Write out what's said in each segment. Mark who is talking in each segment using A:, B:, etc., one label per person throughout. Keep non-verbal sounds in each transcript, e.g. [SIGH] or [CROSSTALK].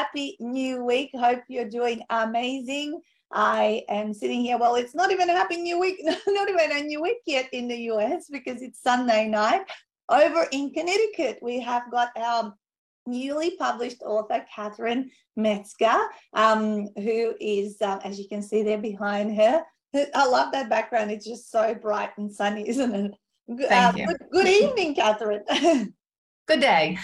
A: happy new week. Hope you're doing amazing. I am sitting here. Well, it's not even a happy new week, [LAUGHS] not even a new week yet in the US because it's Sunday night. Over in Connecticut, we have got our newly published author, Catherine Metzger, um, who is, uh, as you can see there behind her, I love that background. It's just so bright and sunny, [LAUGHS] isn't it?
B: Thank uh, you.
A: Good, good evening, Catherine. [LAUGHS]
B: good day.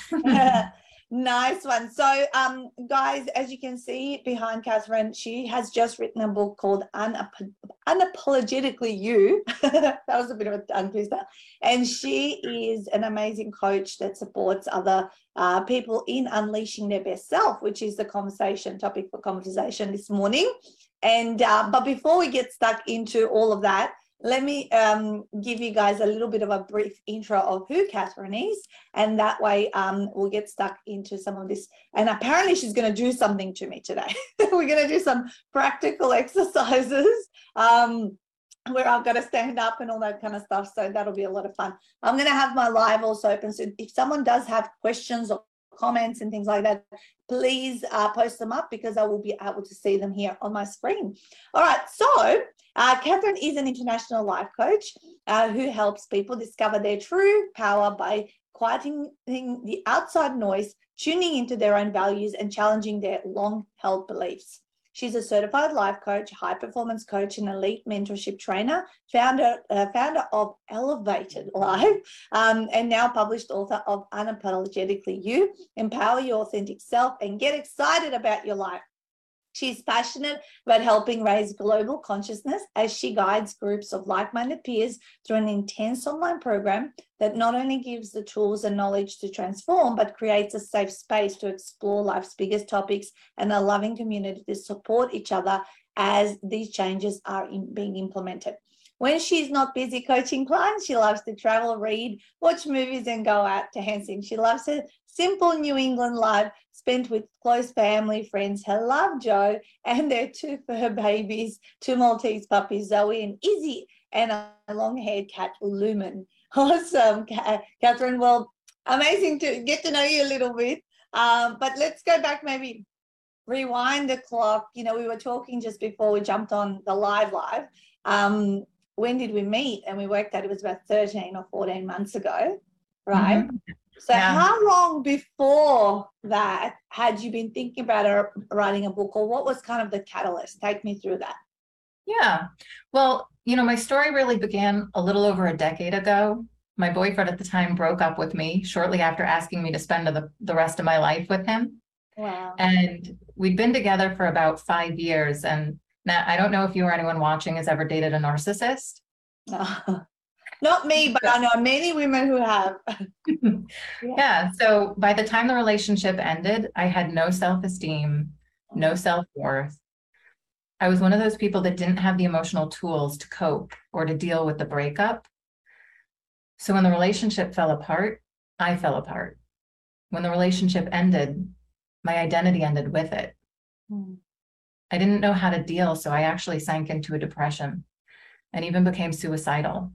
A: Nice one. So, um, guys, as you can see behind Catherine, she has just written a book called Unap- Unapologetically You. [LAUGHS] that was a bit of a tongue twister. And she is an amazing coach that supports other uh, people in unleashing their best self, which is the conversation topic for conversation this morning. And uh, but before we get stuck into all of that, let me um, give you guys a little bit of a brief intro of who Catherine is, and that way um, we'll get stuck into some of this. And apparently, she's going to do something to me today. [LAUGHS] We're going to do some practical [LAUGHS] exercises um, where I've got to stand up and all that kind of stuff. So that'll be a lot of fun. I'm going to have my live also open. So if someone does have questions or comments and things like that, please uh, post them up because I will be able to see them here on my screen. All right, so uh, Catherine is an international life coach uh, who helps people discover their true power by quieting the outside noise, tuning into their own values, and challenging their long held beliefs. She's a certified life coach, high performance coach, and elite mentorship trainer, founder, uh, founder of Elevated Life, um, and now published author of Unapologetically You Empower Your Authentic Self and Get Excited About Your Life. She's passionate about helping raise global consciousness as she guides groups of like minded peers through an intense online program that not only gives the tools and knowledge to transform, but creates a safe space to explore life's biggest topics and a loving community to support each other as these changes are in, being implemented. When she's not busy coaching clients, she loves to travel, read, watch movies, and go out to dancing. She loves a simple New England life spent with close family, friends, her love Joe, and their two fur babies, two Maltese puppies, Zoe and Izzy, and a long haired cat, Lumen. [LAUGHS] Awesome, Catherine. Well, amazing to get to know you a little bit. Um, but let's go back, maybe rewind the clock. You know, we were talking just before we jumped on the live live. Um, when did we meet? And we worked out it was about 13 or 14 months ago, right? Mm-hmm. So, yeah. how long before that had you been thinking about writing a book, or what was kind of the catalyst? Take me through that.
B: Yeah. Well, you know, my story really began a little over a decade ago. My boyfriend at the time broke up with me shortly after asking me to spend the, the rest of my life with him.
A: Wow.
B: And we'd been together for about five years. And now, I don't know if you or anyone watching has ever dated a narcissist. [LAUGHS]
A: Not me, but I know many women who have. [LAUGHS] [LAUGHS]
B: yeah. So by the time the relationship ended, I had no self esteem, no self worth. I was one of those people that didn't have the emotional tools to cope or to deal with the breakup. So when the relationship fell apart, I fell apart. When the relationship ended, my identity ended with it. Mm. I didn't know how to deal, so I actually sank into a depression and even became suicidal.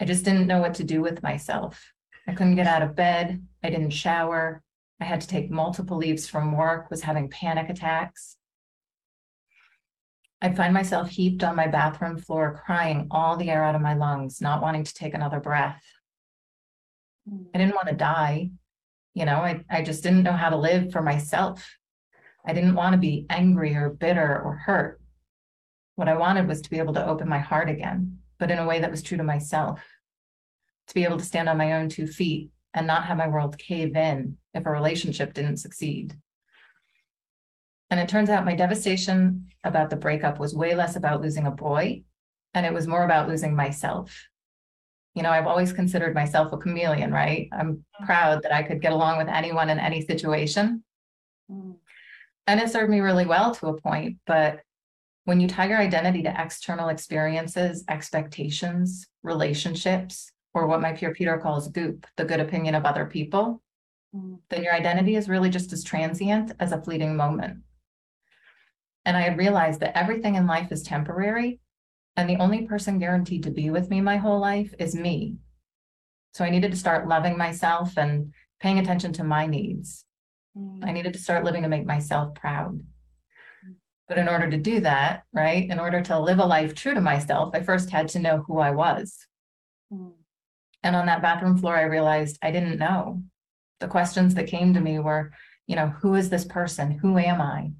B: I just didn't know what to do with myself. I couldn't get out of bed. I didn't shower. I had to take multiple leaves from work, was having panic attacks. I'd find myself heaped on my bathroom floor, crying all the air out of my lungs, not wanting to take another breath. I didn't want to die. You know, I, I just didn't know how to live for myself. I didn't want to be angry or bitter or hurt. What I wanted was to be able to open my heart again, but in a way that was true to myself, to be able to stand on my own two feet and not have my world cave in if a relationship didn't succeed. And it turns out my devastation about the breakup was way less about losing a boy, and it was more about losing myself. You know, I've always considered myself a chameleon, right? I'm proud that I could get along with anyone in any situation. Mm. And it served me really well to a point. But when you tie your identity to external experiences, expectations, relationships, or what my peer Peter calls goop, the good opinion of other people, mm. then your identity is really just as transient as a fleeting moment. And I had realized that everything in life is temporary, and the only person guaranteed to be with me my whole life is me. So I needed to start loving myself and paying attention to my needs I needed to start living to make myself proud. But in order to do that, right, in order to live a life true to myself, I first had to know who I was.
A: Mm.
B: And on that bathroom floor, I realized I didn't know. The questions that came to me were, you know, who is this person? Who am I?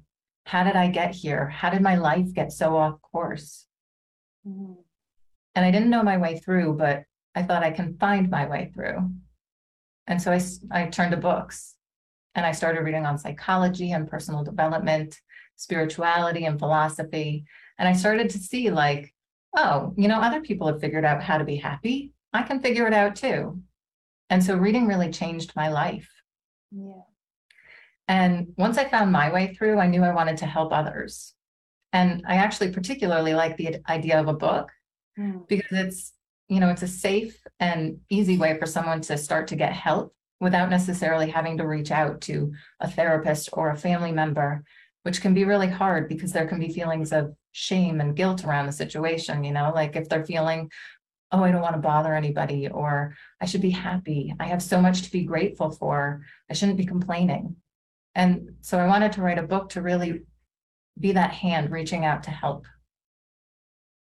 B: How did I get here? How did my life get so off course?
A: Mm.
B: And I didn't know my way through, but I thought I can find my way through. And so I, I turned to books and I started reading on psychology and personal development, spirituality and philosophy. And I started to see, like, oh, you know, other people have figured out how to be happy. I can figure it out too. And so reading really changed my life.
A: Yeah.
B: And once I found my way through, I knew I wanted to help others. And I actually particularly like the idea of a book
A: Mm.
B: because it's, you know, it's a safe and easy way for someone to start to get help without necessarily having to reach out to a therapist or a family member, which can be really hard because there can be feelings of shame and guilt around the situation, you know, like if they're feeling, oh, I don't want to bother anybody, or I should be happy. I have so much to be grateful for. I shouldn't be complaining. And so I wanted to write a book to really be that hand reaching out to help.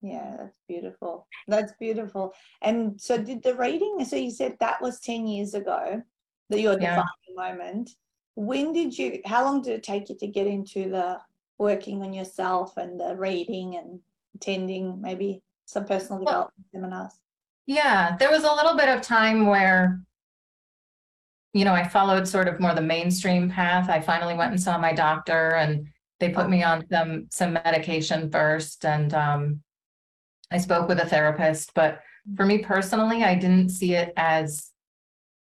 A: Yeah, that's beautiful. That's beautiful. And so did the reading, so you said that was 10 years ago, that your
B: Yeah.
A: defining moment. When did you, how long did it take you to get into the working on yourself and the reading and attending maybe some personal
B: Well-
A: development seminars?
B: Yeah, there was a little bit of time where, you know, I followed sort of more the mainstream path. I finally went and saw my doctor and they put me on some some medication first and um I spoke with a therapist, but for me personally, I didn't see it as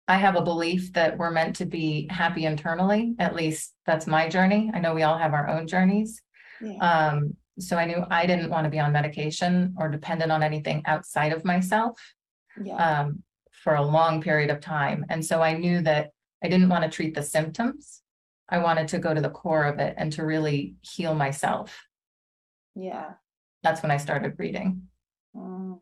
B: I have a belief that we're meant to be happy internally. At least that's my journey. I know we all have our own journeys.
A: Yeah.
B: Um, so I knew I didn't want to be on medication or dependent on anything outside of myself
A: Yeah.
B: um, for a long period of time. And so I knew that I didn't want to treat the symptoms. I wanted to go to the core of it and to really heal myself.
A: Yeah.
B: That's when I started reading.
A: Mm.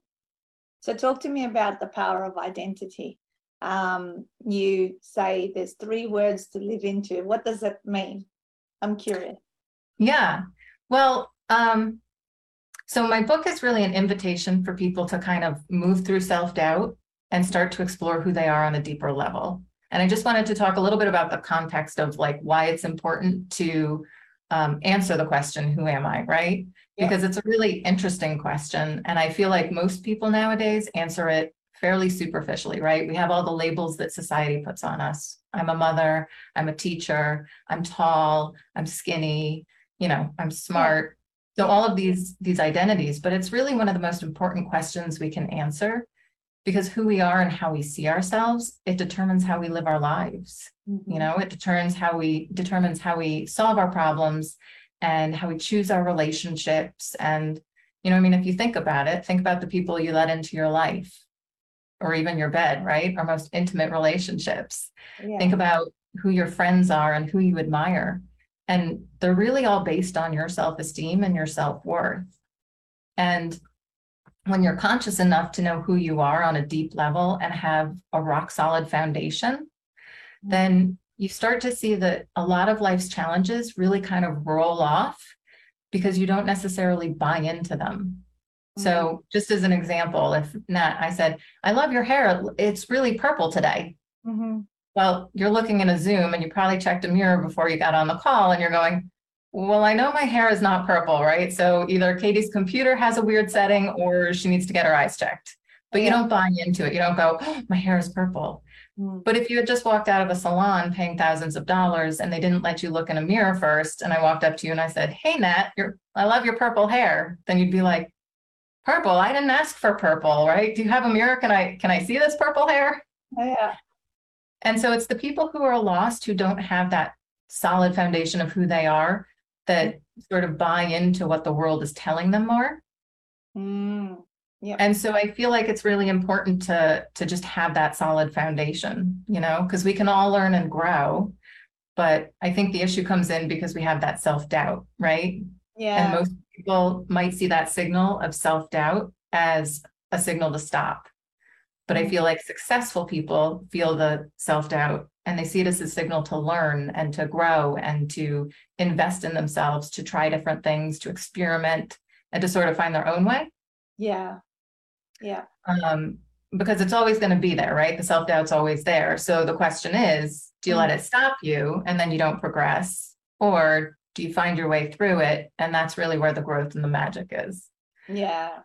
A: So talk to me about the power of identity. Um, you say there's three words to live into. What does that mean? I'm curious.
B: Yeah. Well, um, so my book is really an invitation for people to kind of move through self-doubt and start to explore who they are on a deeper level. And I just wanted to talk a little bit about the context of like why it's important to um, answer the question, who am I, right?
A: Yeah.
B: Because it's a really interesting question. And I feel like most people nowadays answer it fairly superficially, right? We have all the labels that society puts on us. I'm a mother, I'm a teacher, I'm tall, I'm skinny, you know, I'm smart. So all of these these identities, but it's really one of the most important questions we can answer because who we are and how we see ourselves, it determines how we live our lives. Mm-hmm. You know, it determines how we determines how we solve our problems and how we choose our relationships. And, you know, I mean, if you think about it, think about the people you let into your life or mm-hmm. even your bed, right? Our most intimate relationships.
A: Yeah.
B: think about who your friends are and who you admire. And they're really all based on your self-esteem and your self-worth. And when you're conscious enough to know who you are on a deep level and have a rock solid foundation then mm-hmm. you start to see that a lot of life's challenges really kind of roll off because you don't necessarily buy into them so just as an example if Nat I said I love your hair it's really purple today
A: Mhm.
B: well, you're looking in a Zoom and you probably checked a mirror before you got on the call and you're going, well, I know my hair is not purple, right? So either Katie's computer has a weird setting or she needs to get her eyes checked. But you don't buy into it. You don't go, "Oh, my hair is purple.
A: Mm.
B: But if you had just walked out of a salon paying thousands of dollars and they didn't let you look in a mirror first, and I walked up to you and I said, Hey Nat, you're I love your purple hair, then you'd be like, Purple, I didn't ask for purple, right? Do you have a mirror? Can I can I see this purple hair?
A: Yeah.
B: And so it's the people who are lost who don't have that solid foundation of who they are that sort of buy into what the world is telling them more.
A: Mm. Yeah.
B: And so I feel like it's really important to to just have that solid foundation, you know, because we can all learn and grow. But I think the issue comes in because we have that self-doubt, right?
A: Yeah.
B: And most people might see that signal of self-doubt as a signal to stop. But I
A: Mm.
B: feel like successful people feel the self doubt and they see it as a signal to learn and to grow and to invest in themselves, to try different things, to experiment and to sort of find their own way.
A: Yeah. Yeah.
B: Um, because it's always going to be there, right? The self doubt's always there. So the question is, do you let it stop you and then you don't progress? Or do you find your way through it? And that's really where the growth and the magic is.
A: Yeah.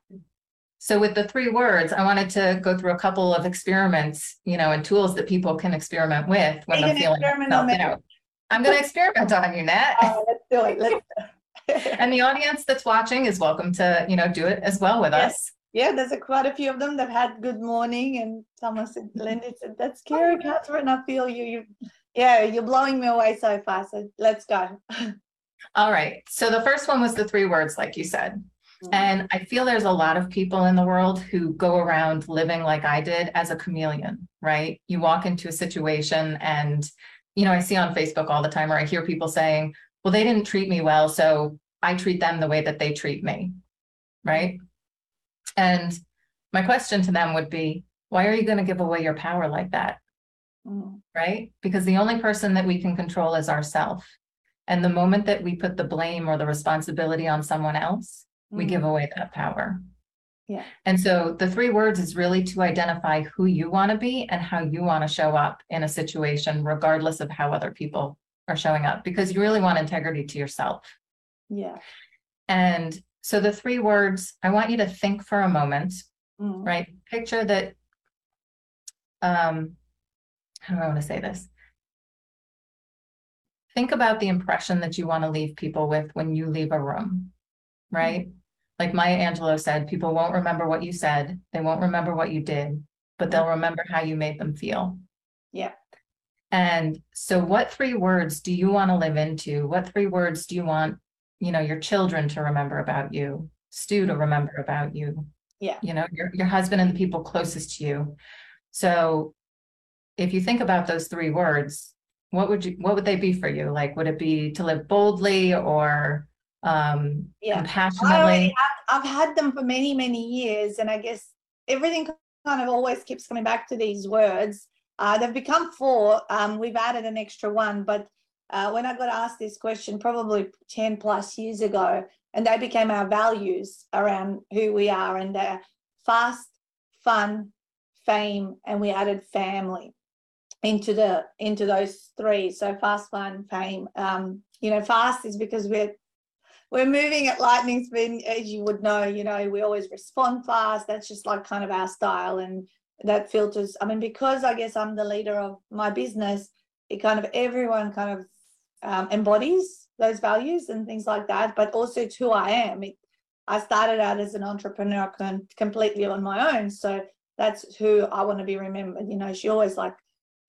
B: So with the three words, I wanted to go through a couple of experiments, you know, and tools that people can experiment with when they're feeling
A: experiment on me?
B: self-doubt. I'm going to experiment on you, Nat.
A: Oh, let's do it. Let's.
B: And the audience that's watching is welcome to, you know, do it as well with
A: Yes.
B: us.
A: yeah, there's a quite a few of them that had good morning, and someone said, [LAUGHS] Linda said, "That's oh, scary, Catherine. I feel you. You, yeah, you're blowing me away so fast. So let's go." [LAUGHS]
B: All right. So the first one was the three words, like you said.
A: Mm.
B: And I feel there's a lot of people in the world who go around living like I did as a chameleon, right? You walk into a situation and, you know, I see on Facebook all the time, or I hear people saying, well, they didn't treat me well, so I treat them the way that they treat me, right? And my question to them would be, why are you going to give away your power like that?
A: Mm.
B: right? Because the only person that we can control is ourself. And the moment that we put the blame or the responsibility on someone else, we give away that power.
A: Yeah.
B: And so the three words is really to identify who you want to be and how you want to show up in a situation, regardless of how other people are showing up, because you really want integrity to yourself.
A: Yeah.
B: And so the three words, I want you to think for a moment,
A: Mm.
B: right? Picture that. Um, how do I want to say this? Think about the impression that you want to leave people with when you leave a room, right? Like Maya Angelou said, people won't remember what you said, they won't remember what you did, but they'll mm-hmm. remember how you made them feel.
A: Yeah.
B: And so what three words do you want to live into? What three words do you want, you know, your children to remember about you, Stu to remember about you?
A: Yeah.
B: You know, your your husband and the people closest to you. So if you think about those three words, what would you what would they be for you? Like would it be to live boldly or um
A: Yeah.
B: Compassionately?
A: have, I've had them for many, many years, and I guess everything kind of always keeps coming back to these words. Uh, they've become four. Um, we've added an extra one, but uh, when I got asked this question, probably 10 plus years ago, and they became our values around who we are, and they're fast, fun, fame, and we added family into the into those three. So fast, fun, fame. Um, you know, fast is because we're we're moving at lightning speed, as you would know. You know, we always respond fast. That's just like kind of our style, and that filters. I mean, because I guess I'm the leader of my business, it kind of everyone kind of um, embodies those values and things like that. But also, it's who I am. It, I started out as an entrepreneur completely on my own, so that's who I want to be remembered. You know, she always like,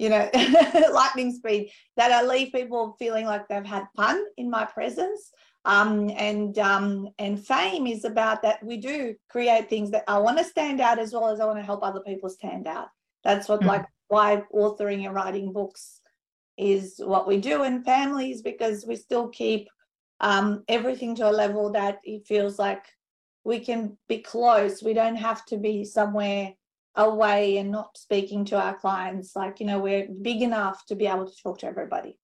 A: you know, [LAUGHS] lightning speed. That I leave people feeling like they've had fun in my presence um, and um, and fame is about that we do create things that I want to stand out as well as I want to help other people stand out. That's what
B: Mhm.
A: like why authoring and writing books is what we do in families because we still keep um, everything to a level that it feels like we can be close. We don't have to be somewhere away and not speaking to our clients. Like you know, we're big enough to be able to talk to everybody.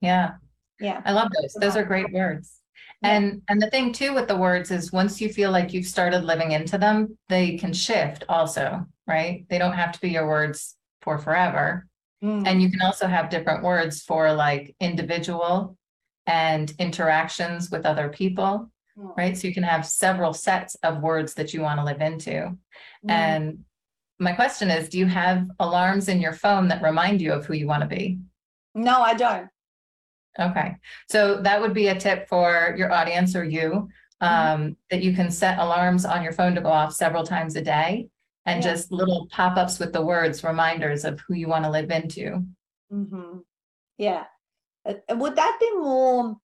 B: Yeah,
A: Yeah.
B: I love those. Those are great words.
A: Yeah.
B: And and the thing too with the words is once you feel like you've started living into them, they can shift also, right? They don't have to be your words for forever.
A: Mm.
B: And you can also have different words for like individual and interactions with other people,
A: Mm.
B: right? So you can have several sets of words that you want to live into.
A: Mm.
B: And my question is, do you have alarms in your phone that remind you of who you want to be?
A: no, I don't.
B: Okay, so that would be a tip for your audience or you, um, that you can set alarms on your phone to go off several times a day. And
A: Yeah.
B: just little pop-ups with the words, reminders of who you want to live into.
A: hmm Yeah. Uh, uh, would that be more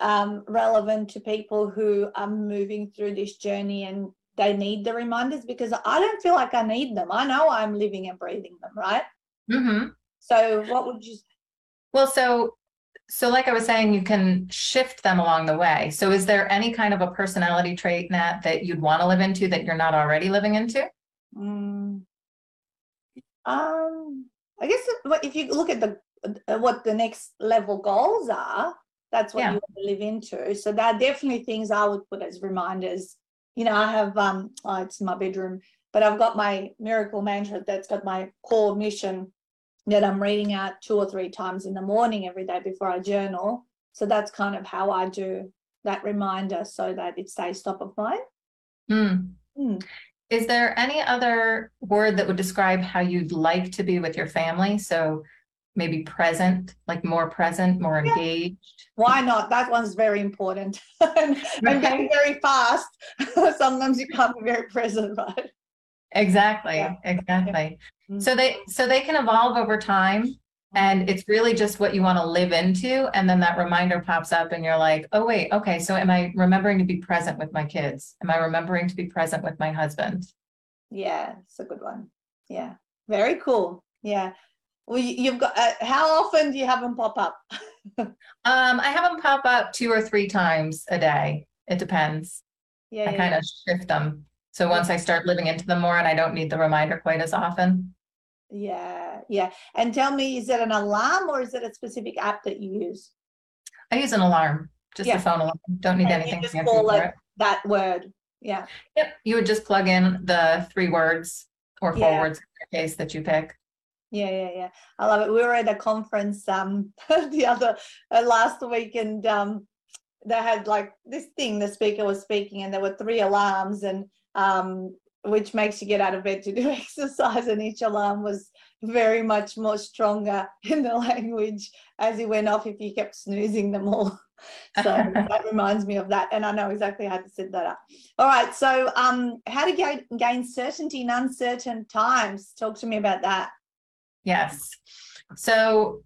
A: um, relevant to people who are moving through this journey and they need the reminders? Because I don't feel like I need them. I know I'm living and breathing them, right?
B: hmm
A: So, what would you?
B: Well, so, so like I was saying, you can shift them along the way. So is there any kind of a personality trait, Nat, that you'd want to live into that you're not already living into?
A: Mm, Um, I guess if- you look at the uh, what the next level goals are, that's what
B: Yeah.
A: you want to live into. So there are definitely things I would put as reminders. You know, I have um, oh, it's in my bedroom, but I've got my miracle mantra that's got my core mission that I'm reading out two or three times in the morning every day before I journal. So that's kind of how I do that reminder so that it stays top of mind.
B: Hmm.
A: Hmm.
B: Is there any other word that would describe how you'd like to be with your family? So maybe present, like more present, more
A: Yeah.
B: engaged?
A: Why not? That one's very important. [LAUGHS] and,
B: Right.
A: being very fast, [LAUGHS] sometimes you can't be very present, right?
B: Exactly,
A: Yeah.
B: exactly.
A: Mm.
B: So they, so they can evolve over time. And it's really just what you want to live into. And then that reminder pops up and you're like, oh, wait, okay. So am I remembering to be present with my kids? Am I remembering to be present with my husband?
A: Yeah, it's a good one. Yeah, very cool. Yeah. Well, you- you've got, uh, how often do you have them pop up? [LAUGHS]
B: Um, I have them pop up two or three times a day. It depends.
A: Yeah,
B: I
A: yeah,
B: kind of shift them. So once I start living into them more and I don't need the reminder quite as often.
A: yeah, yeah. And tell me, is it an alarm or is it a specific app that you use?
B: I use an alarm, just
A: Yeah.
B: a phone alarm. Don't need
A: And you
B: anything
A: just
B: fancy
A: call it-
B: it.
A: That word. Yeah.
B: Yep, you would just plug in the three words or four
A: Yeah.
B: words in your case that you pick.
A: Yeah, yeah, yeah. I love it. We were at a conference um [LAUGHS] the other uh, last week and um they had like this thing the speaker was speaking and there were three alarms and um which makes you get out of bed to do [LAUGHS] exercise and each alarm was very much more stronger [LAUGHS] in the language as he went off if you kept snoozing them all. So that reminds me of that and I know exactly how to set that up. All right, so um how to gain, gain certainty in uncertain times. Talk to me about that.
B: Yes. So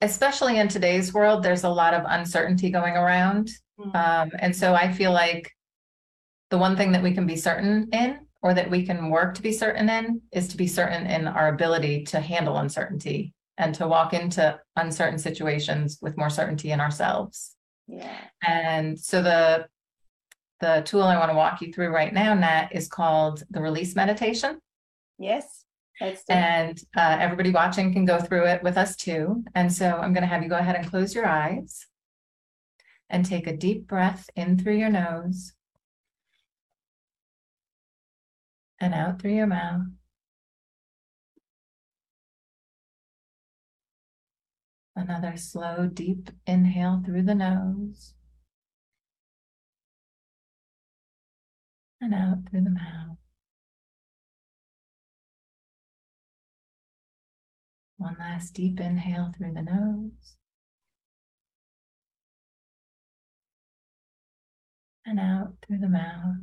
B: especially in today's world, there's a lot of uncertainty going around.
A: Mm.
B: Um, and so I feel like the one thing that we can be certain in or that we can work to be certain in is to be certain in our ability to handle uncertainty and to walk into uncertain situations with more certainty in ourselves.
A: Yeah.
B: And so the the tool I want to walk you through right now, Nat, is called the release meditation.
A: Yes.
B: And uh, everybody watching can go through it with us too. And so I'm going to have you go ahead and close your eyes and take a deep breath in through your nose and out through your mouth. Another slow, deep inhale through the nose and out through the mouth. One last deep inhale through the nose. And out through the mouth.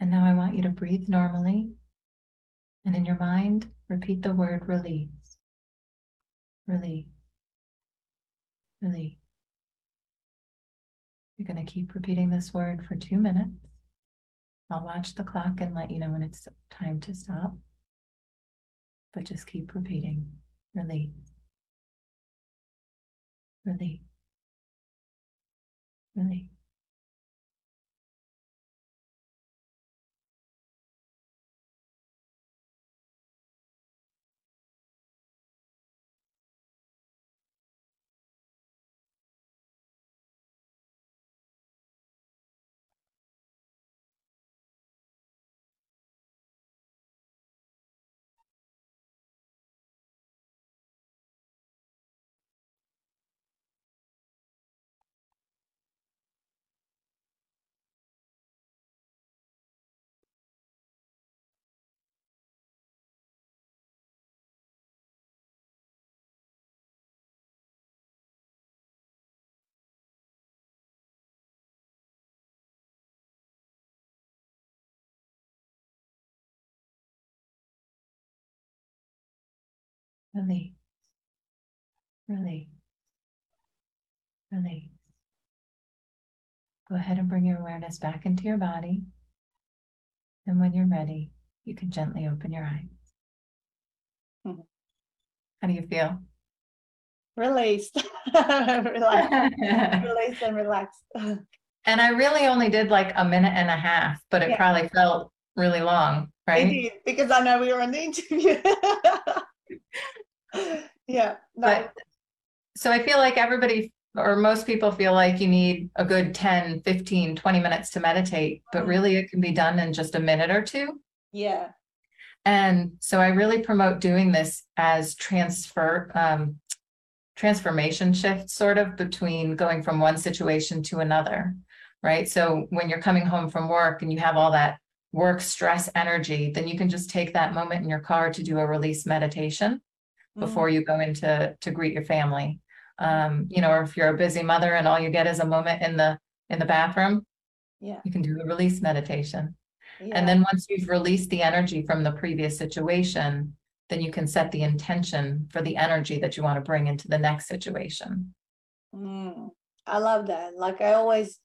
B: And now I want you to breathe normally. And in your mind, repeat the word release. Release. Release. You're going to keep repeating this word for two minutes. I'll watch the clock and let you know when it's time to stop. But just keep repeating. Release. Release. Release. Release. Release. Release. Go ahead and bring your awareness back into your body. And when you're ready, you can gently open your eyes.
A: Mhm.
B: How do you feel?
A: Released. [LAUGHS] Relax. Release and relaxed.
B: And I really only did like a minute and a half, but it
A: Yeah.
B: probably felt really long, right?
A: did, because I know we were on the interview. [LAUGHS] yeah. No.
B: But so I feel like everybody or most people feel like you need a good 10, 15, 20 minutes to meditate, but
A: Mhm.
B: really it can be done in just a minute or two.
A: yeah.
B: And so I really promote doing this as transfer, um, transformation shift sort of between going from one situation to another, right? So when you're coming home from work and you have all that work stress energy, then you can just take that moment in your car to do a release meditation before you go into to greet your family. Um, you know, or if you're a busy mother and all you get is a moment in the in the bathroom,
A: Yeah.
B: you can do a release meditation.
A: yeah.
B: And then once you've released the energy from the previous situation, then you can set the intention for the energy that you want to bring into the next situation.
A: Mm, I love that. Like I always,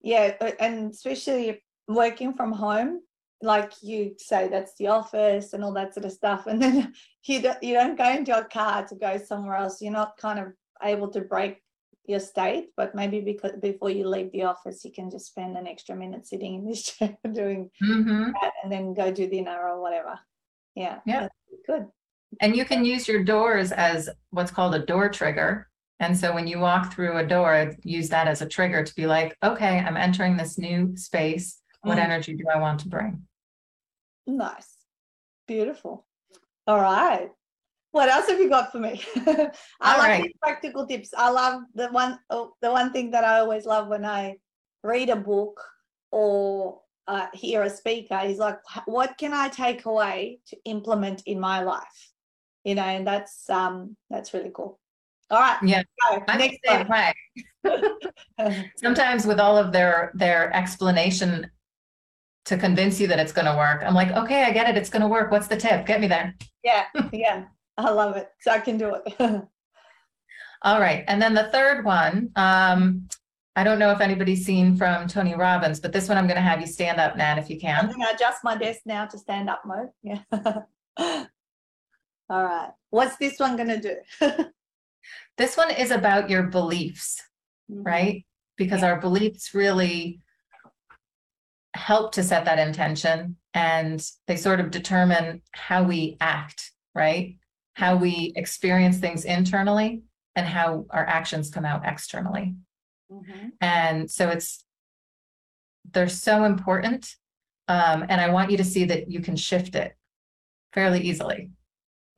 A: yeah, and especially working from home, like you say, that's the office and all that sort of stuff. And then [LAUGHS] you don't, you don't go into a car to go somewhere else. You're not kind of able to break your state, but maybe because before you leave the office, you can just spend an extra minute sitting in this [LAUGHS] chair doing
B: Mhm.
A: that and then go do dinner or whatever. Yeah.
B: Yeah.
A: Good.
B: And you can use your doors as what's called a door trigger. And so when you walk through a door, use that as a trigger to be like, okay, I'm entering this new space. What
A: Mm.
B: energy do I want to bring?
A: Nice. Beautiful. All right. What else have you got for me? [LAUGHS] I
B: All
A: like
B: right.
A: these practical tips. I love the one oh, the one thing that I always love when I read a book or uh, hear a speaker is like, what can I take away to implement in my life? You know, and that's um that's really cool. All right.
B: Yeah,
A: go.
B: I'm the
A: Next
B: same way. [LAUGHS] Sometimes with all of their their explanation to convince you that it's going to work, I'm like, okay, I get it. It's going to work. What's the tip? Get me there.
A: yeah, [LAUGHS] yeah. I love it. So I can do it. [LAUGHS]
B: All right. And then the third one, um, I don't know if anybody's seen from Tony Robbins, but this one I'm going to have you stand up, Nat, if you can.
A: I'm gonna adjust my desk now to stand up mode. Yeah. [LAUGHS] All right. What's this one gonna do?
B: This one is about your beliefs,
A: Mhm.
B: right? Because our beliefs really help to set that intention and they sort of determine how we act, right? How we experience things internally and how our actions come out externally.
A: Mhm.
B: And so it's, they're so important. Um, and I want you to see that you can shift it fairly easily.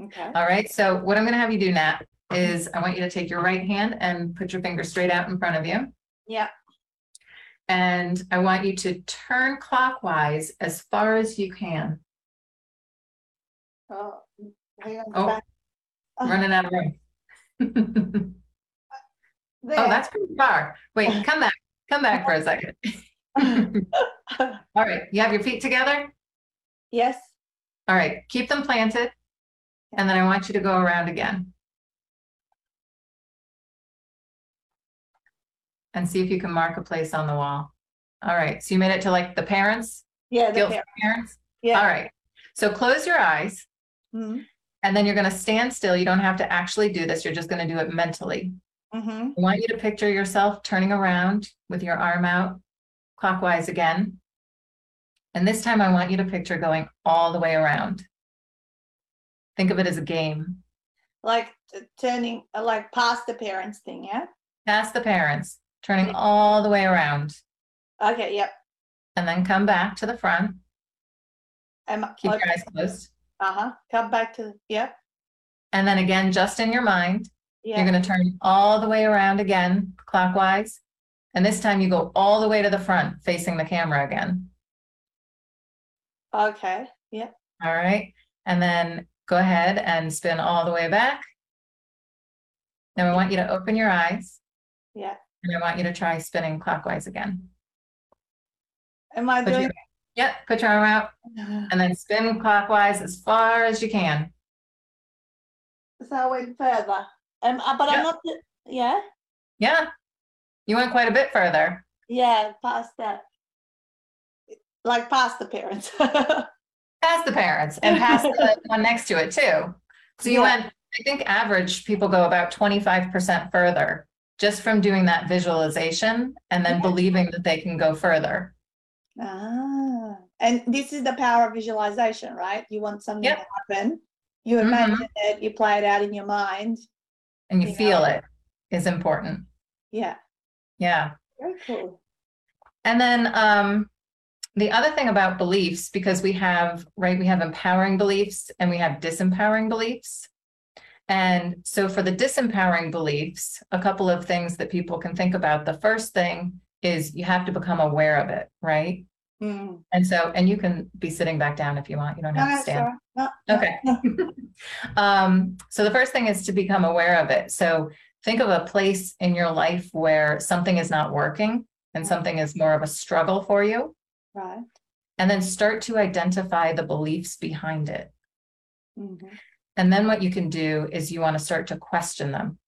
A: Okay.
B: All right. So what I'm going to have you do, Nat, is I want you to take your right hand and put your finger straight out in front of you.
A: Yeah.
B: And I want you to turn clockwise as far as you can.
A: Oh.
B: Oh.
A: back. Oh. [LAUGHS]
B: Running out of room. [LAUGHS] Oh, that's pretty far. Wait, [LAUGHS] come back. Come back for a second. All right. You have your feet together?
A: yes.
B: All right, keep them planted. And then I want you to go around again. And see if you can mark a place on the wall. All right, so you made it to like the parents,
A: Yeah. the
B: guilt parents?
A: Yeah.
B: All right, so close your eyes
A: Mhm.
B: and then you're gonna stand still. You don't have to actually do this. You're just gonna do it mentally.
A: Mhm.
B: I want you to picture yourself turning around with your arm out clockwise again. And this time I want you to picture going all the way around. Think of it as a game.
A: Like t- turning, uh, like past the parents thing. Yeah.
B: Past the parents, turning all the way around,
A: Okay. Yep.
B: and then come back to the front.
A: Am
B: Keep your eyes closed.
A: Uh huh. Come back to. Yep.
B: And then again, just in your mind,
A: Yeah.
B: you're going to turn all the way around again, clockwise. And this time you go all the way to the front, facing the camera again.
A: Okay. yep.
B: All right. And then go ahead and spin all the way back. Now I want you to open your eyes
A: Yeah.
B: And I want you to try spinning clockwise again.
A: Am I
B: Put your,
A: doing?
B: yep, put your arm out and then spin clockwise as far as you can.
A: So I went further. Um, uh, but I'm not. the- Yeah.
B: Yeah. You went quite a bit further.
A: Yeah. Past that. Like past the parents. [LAUGHS]
B: Past the parents and past the [LAUGHS] one next to it too. So you
A: Yeah.
B: went, I think average people go about twenty-five percent further just from doing that visualization and then
A: Yeah.
B: believing that they can go further.
A: Ah, and this is the power of visualization, right? You want something
B: Yep.
A: to happen, you
B: Mhm.
A: imagine it, you play it out in your mind.
B: And you
A: You
B: feel
A: know.
B: it is important.
A: Yeah,
B: Yeah.
A: very cool.
B: And then um, the other thing about beliefs, because we have, right, we have empowering beliefs and we have disempowering beliefs. And so for the disempowering beliefs, a couple of things that people can think about. The first thing is you have to become aware of it, right?
A: Mm.
B: And so, and you can be sitting back down if you want, you don't
A: No,
B: have to stand.
A: No, no.
B: Okay. [LAUGHS] um, so the first thing is to become aware of it. So think of a place in your life where something is not working and something is more of a struggle for you.
A: Right.
B: And then start to identify the beliefs behind it.
A: Mhm.
B: And then what you can do is you want to start to question them.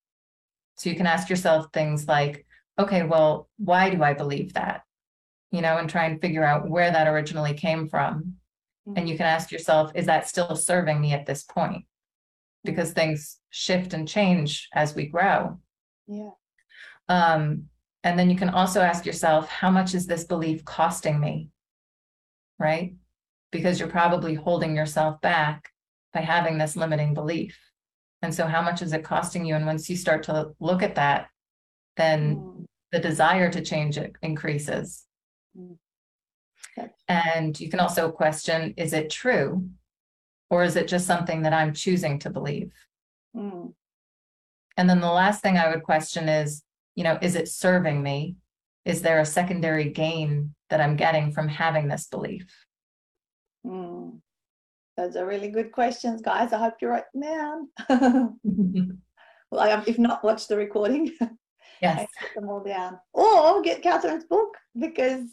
B: So you can ask yourself things like, okay, well, why do I believe that? You know, and try and figure out where that originally came from. And you can ask yourself, is that still serving me at this point? Because things shift and change as we grow.
A: Yeah.
B: Um, and then you can also ask yourself, how much is this belief costing me? Right? Because you're probably holding yourself back by having this limiting belief. And so, how much is it costing you? And once you start to look at that, then
A: Mm.
B: the desire to change it increases.
A: Mm.
B: And you can also question is it true? Or is it just something that I'm choosing to believe?
A: Mm.
B: And then the last thing I would question is, you know, is it serving me? Is there a secondary gain that I'm getting from having this belief?
A: Mm. Those are really good questions, guys. I hope you write them down. [LAUGHS] well, I- if not, watch the recording. [LAUGHS]
B: Yes.
A: put them all down. Or get Catherine's book because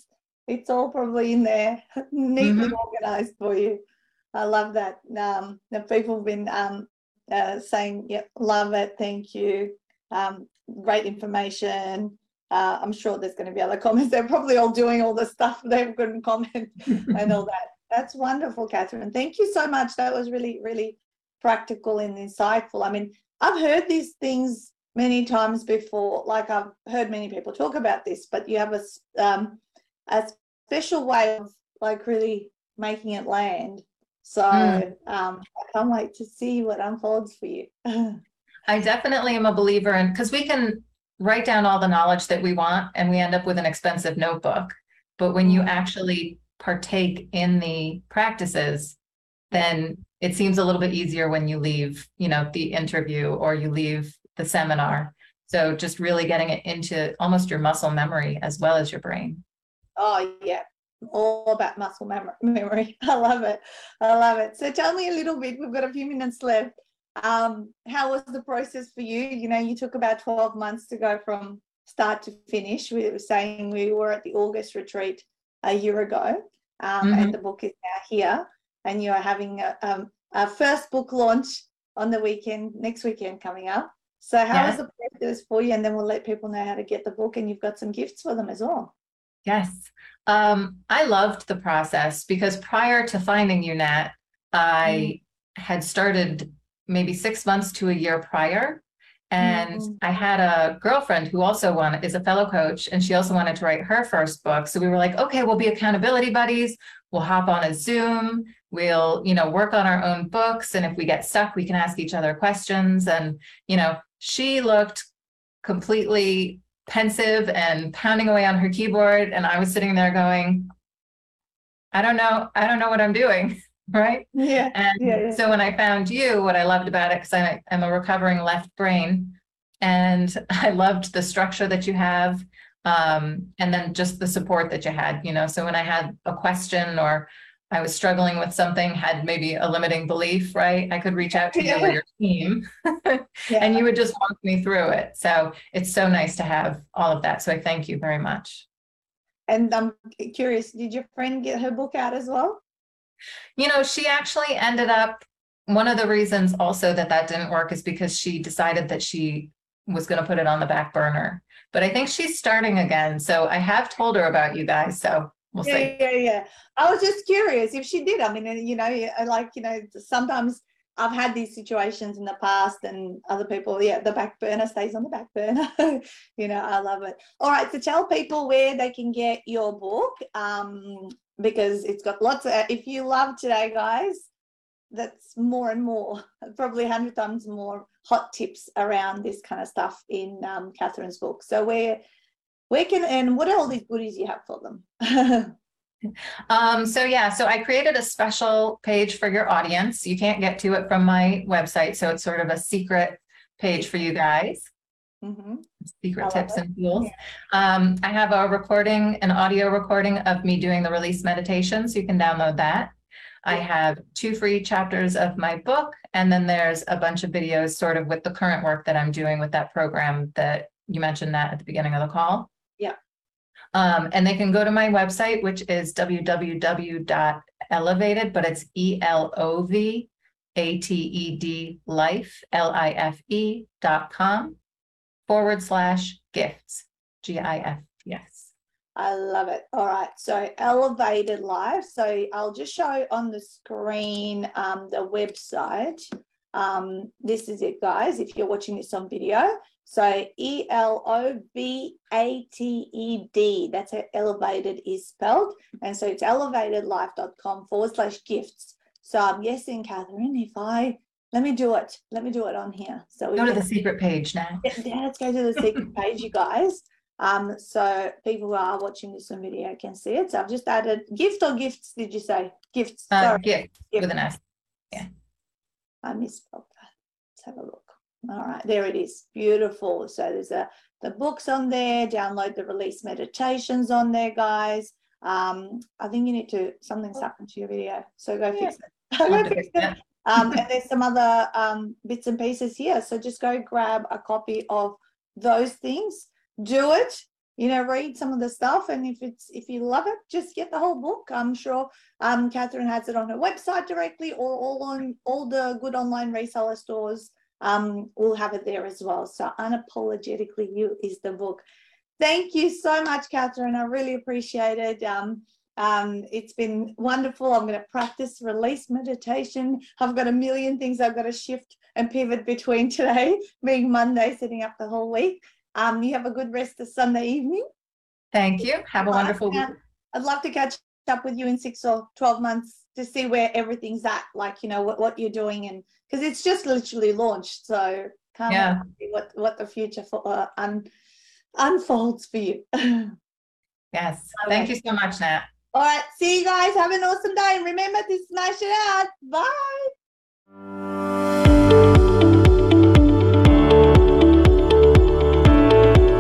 A: it's all probably in there, [LAUGHS] neatly organized for you. I love that. Um, the people have been um, uh, saying, yep, love it, thank you. Um, great information. Uh, I'm sure there's going to be other comments. They're probably all doing all the stuff they've got in comment and all that. That's wonderful, Catherine. Thank you so much. That was really, really practical and insightful. I mean, I've heard these things many times before. Like I've heard many people talk about this, but you have a um, a special way of like really making it land. So
B: Mm.
A: um, I can't wait to see what unfolds for you. [LAUGHS]
B: I definitely am a believer in because we can write down all the knowledge that we want and we end up with an expensive notebook. But when you
A: Mm.
B: actually partake in the practices, then it seems a little bit easier when you leave, you know, the interview or you leave the seminar. So just really getting it into almost your muscle memory as well as your brain.
A: oh yeah, all about muscle mem- memory. [LAUGHS] I love it. I love it. So tell me a little bit. We've got a few minutes left. Um, how was the process for you? You know, you took about 12 months to go from start to finish. We were saying we were at the August retreat a year ago, um, and the book is now here, and you are having a, um, a first book launch on the weekend, next weekend coming up. So how was
B: Yeah.
A: the process for you? And then we'll let people know how to get the book, and you've got some gifts for them as well.
B: Yes. Um, I loved the process because prior to finding you, Nat, I had started maybe six months to a year prior. And
A: Mhm.
B: I had a girlfriend who also wanted is a fellow coach, and she also wanted to write her first book. So we were like, okay, we'll be accountability buddies. We'll hop on a Zoom. We'll, you know, work on our own books. And if we get stuck, we can ask each other questions. And, you know, she looked completely pensive and pounding away on her keyboard. And I was sitting there going, I don't know, I don't know what I'm doing. [LAUGHS] Right.
A: Yeah.
B: And
A: Yeah, yeah.
B: so when I found you, what I loved about it, because I'm a recovering left brain, and [LAUGHS] I loved the structure that you have, um, and then just the support that you had, you know. So when I had a question or I was struggling with something, had maybe a limiting belief, right? I could reach out to you or your team,
A: Yeah. [LAUGHS]
B: and you would just walk me through it. So it's so nice to have all of that. So I thank you very much.
A: And I'm curious, did your friend get her book out as well?
B: You know, she actually ended up, one of the reasons also that that didn't work is because she decided that she was going to put it on the back burner. But I think she's starting again. So I have told her about you guys. So we'll see.
A: Yeah, yeah, yeah. I was just curious if she did. I mean, you know, like, you know, sometimes I've had these situations in the past, and other people, yeah, the back burner stays on the back burner. [LAUGHS] you know, I love it. All right, so tell people where they can get your book um, because it's got lots of. If you love today, guys, that's more and more, [LAUGHS] probably a hundred times more hot tips around this kind of stuff in um, Catherine's book. So where where can and what are all these goodies you have for them? [LAUGHS]
B: Um, so yeah, so I created a special page for your audience. You can't get to it from my website, so it's sort of a secret page for you guys.
A: Hmm
B: Secret
A: I love
B: tips and tools. Um, I have a recording, an audio recording of me doing the release meditation, so you can download that. I have two free chapters of my book, and then there's a bunch of videos sort of with the current work that I'm doing with that program that you mentioned that at the beginning of the call.
A: Yeah.
B: Um, and they can go to my website, which is www.elovated, but it's E L O V A T E D life, L I F E dot com forward slash gifts, G I F T S.
A: I love it. All right. So elevated life. So I'll just show on the screen um, the website. Um, this is it, guys, if you're watching this on video. So E L O V A T E D. That's how elevated is spelled. And so it's elovatedlife.com forward slash gifts. So I'm guessing, Catherine, if I let me do it, let me do it on here. So we
B: Go to the secret page now.
A: yeah, yeah, let's go to the secret [LAUGHS] page, you guys. Um, so people who are watching this on video can see it. So I've just added gift or gifts, did you say? Gifts.
B: Uh,
A: Sorry,
B: gift
A: gift.
B: with an S.
A: I misspelled that. Let's have a look. All right, there it is. Beautiful. So there's a the books on there. Download the release meditations on there, guys. Um, I think you need to something's happened to your video. So go fix it. [LAUGHS] Go fix it. Um, and there's some other um, bits and pieces here. So just go grab a copy of those things, do it, you know, read some of the stuff. And if it's if you love it, just get the whole book. I'm sure um, Catherine has it on her website directly or all on all the good online reseller stores. Um, will have it there as well. So unapologetically you is the book. Thank you so much, Catherine. I really appreciate it. Um, it's been wonderful. I'm going to practice release meditation. I've got a million things I've got to shift and pivot between [LAUGHS] today, being Monday, setting up the whole week. Um, you have a good rest of Sunday evening.
B: Thank you. Have a wonderful week.
A: I'd love to catch up with you in six or 12 months to see where everything's at, like, you know, what, what you're doing. And because it's just literally launched. So can't
B: Yeah.
A: see what, what the future for, uh, un, unfolds for you. [LAUGHS]
B: Yes. Thank you so much, Nat.
A: All right. See you guys. Have an awesome day. And remember to smash it out. Bye.